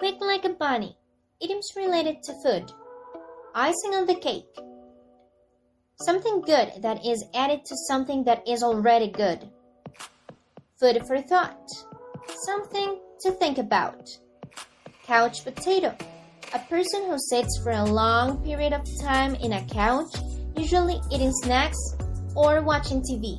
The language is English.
Quick like a bunny. Items related to food. Icing on the cake. Something good that is added to something that is already good. Food for thought. Something to think about. Couch potato. A person who sits for a long period of time in a couch, usually eating snacks or watching TV.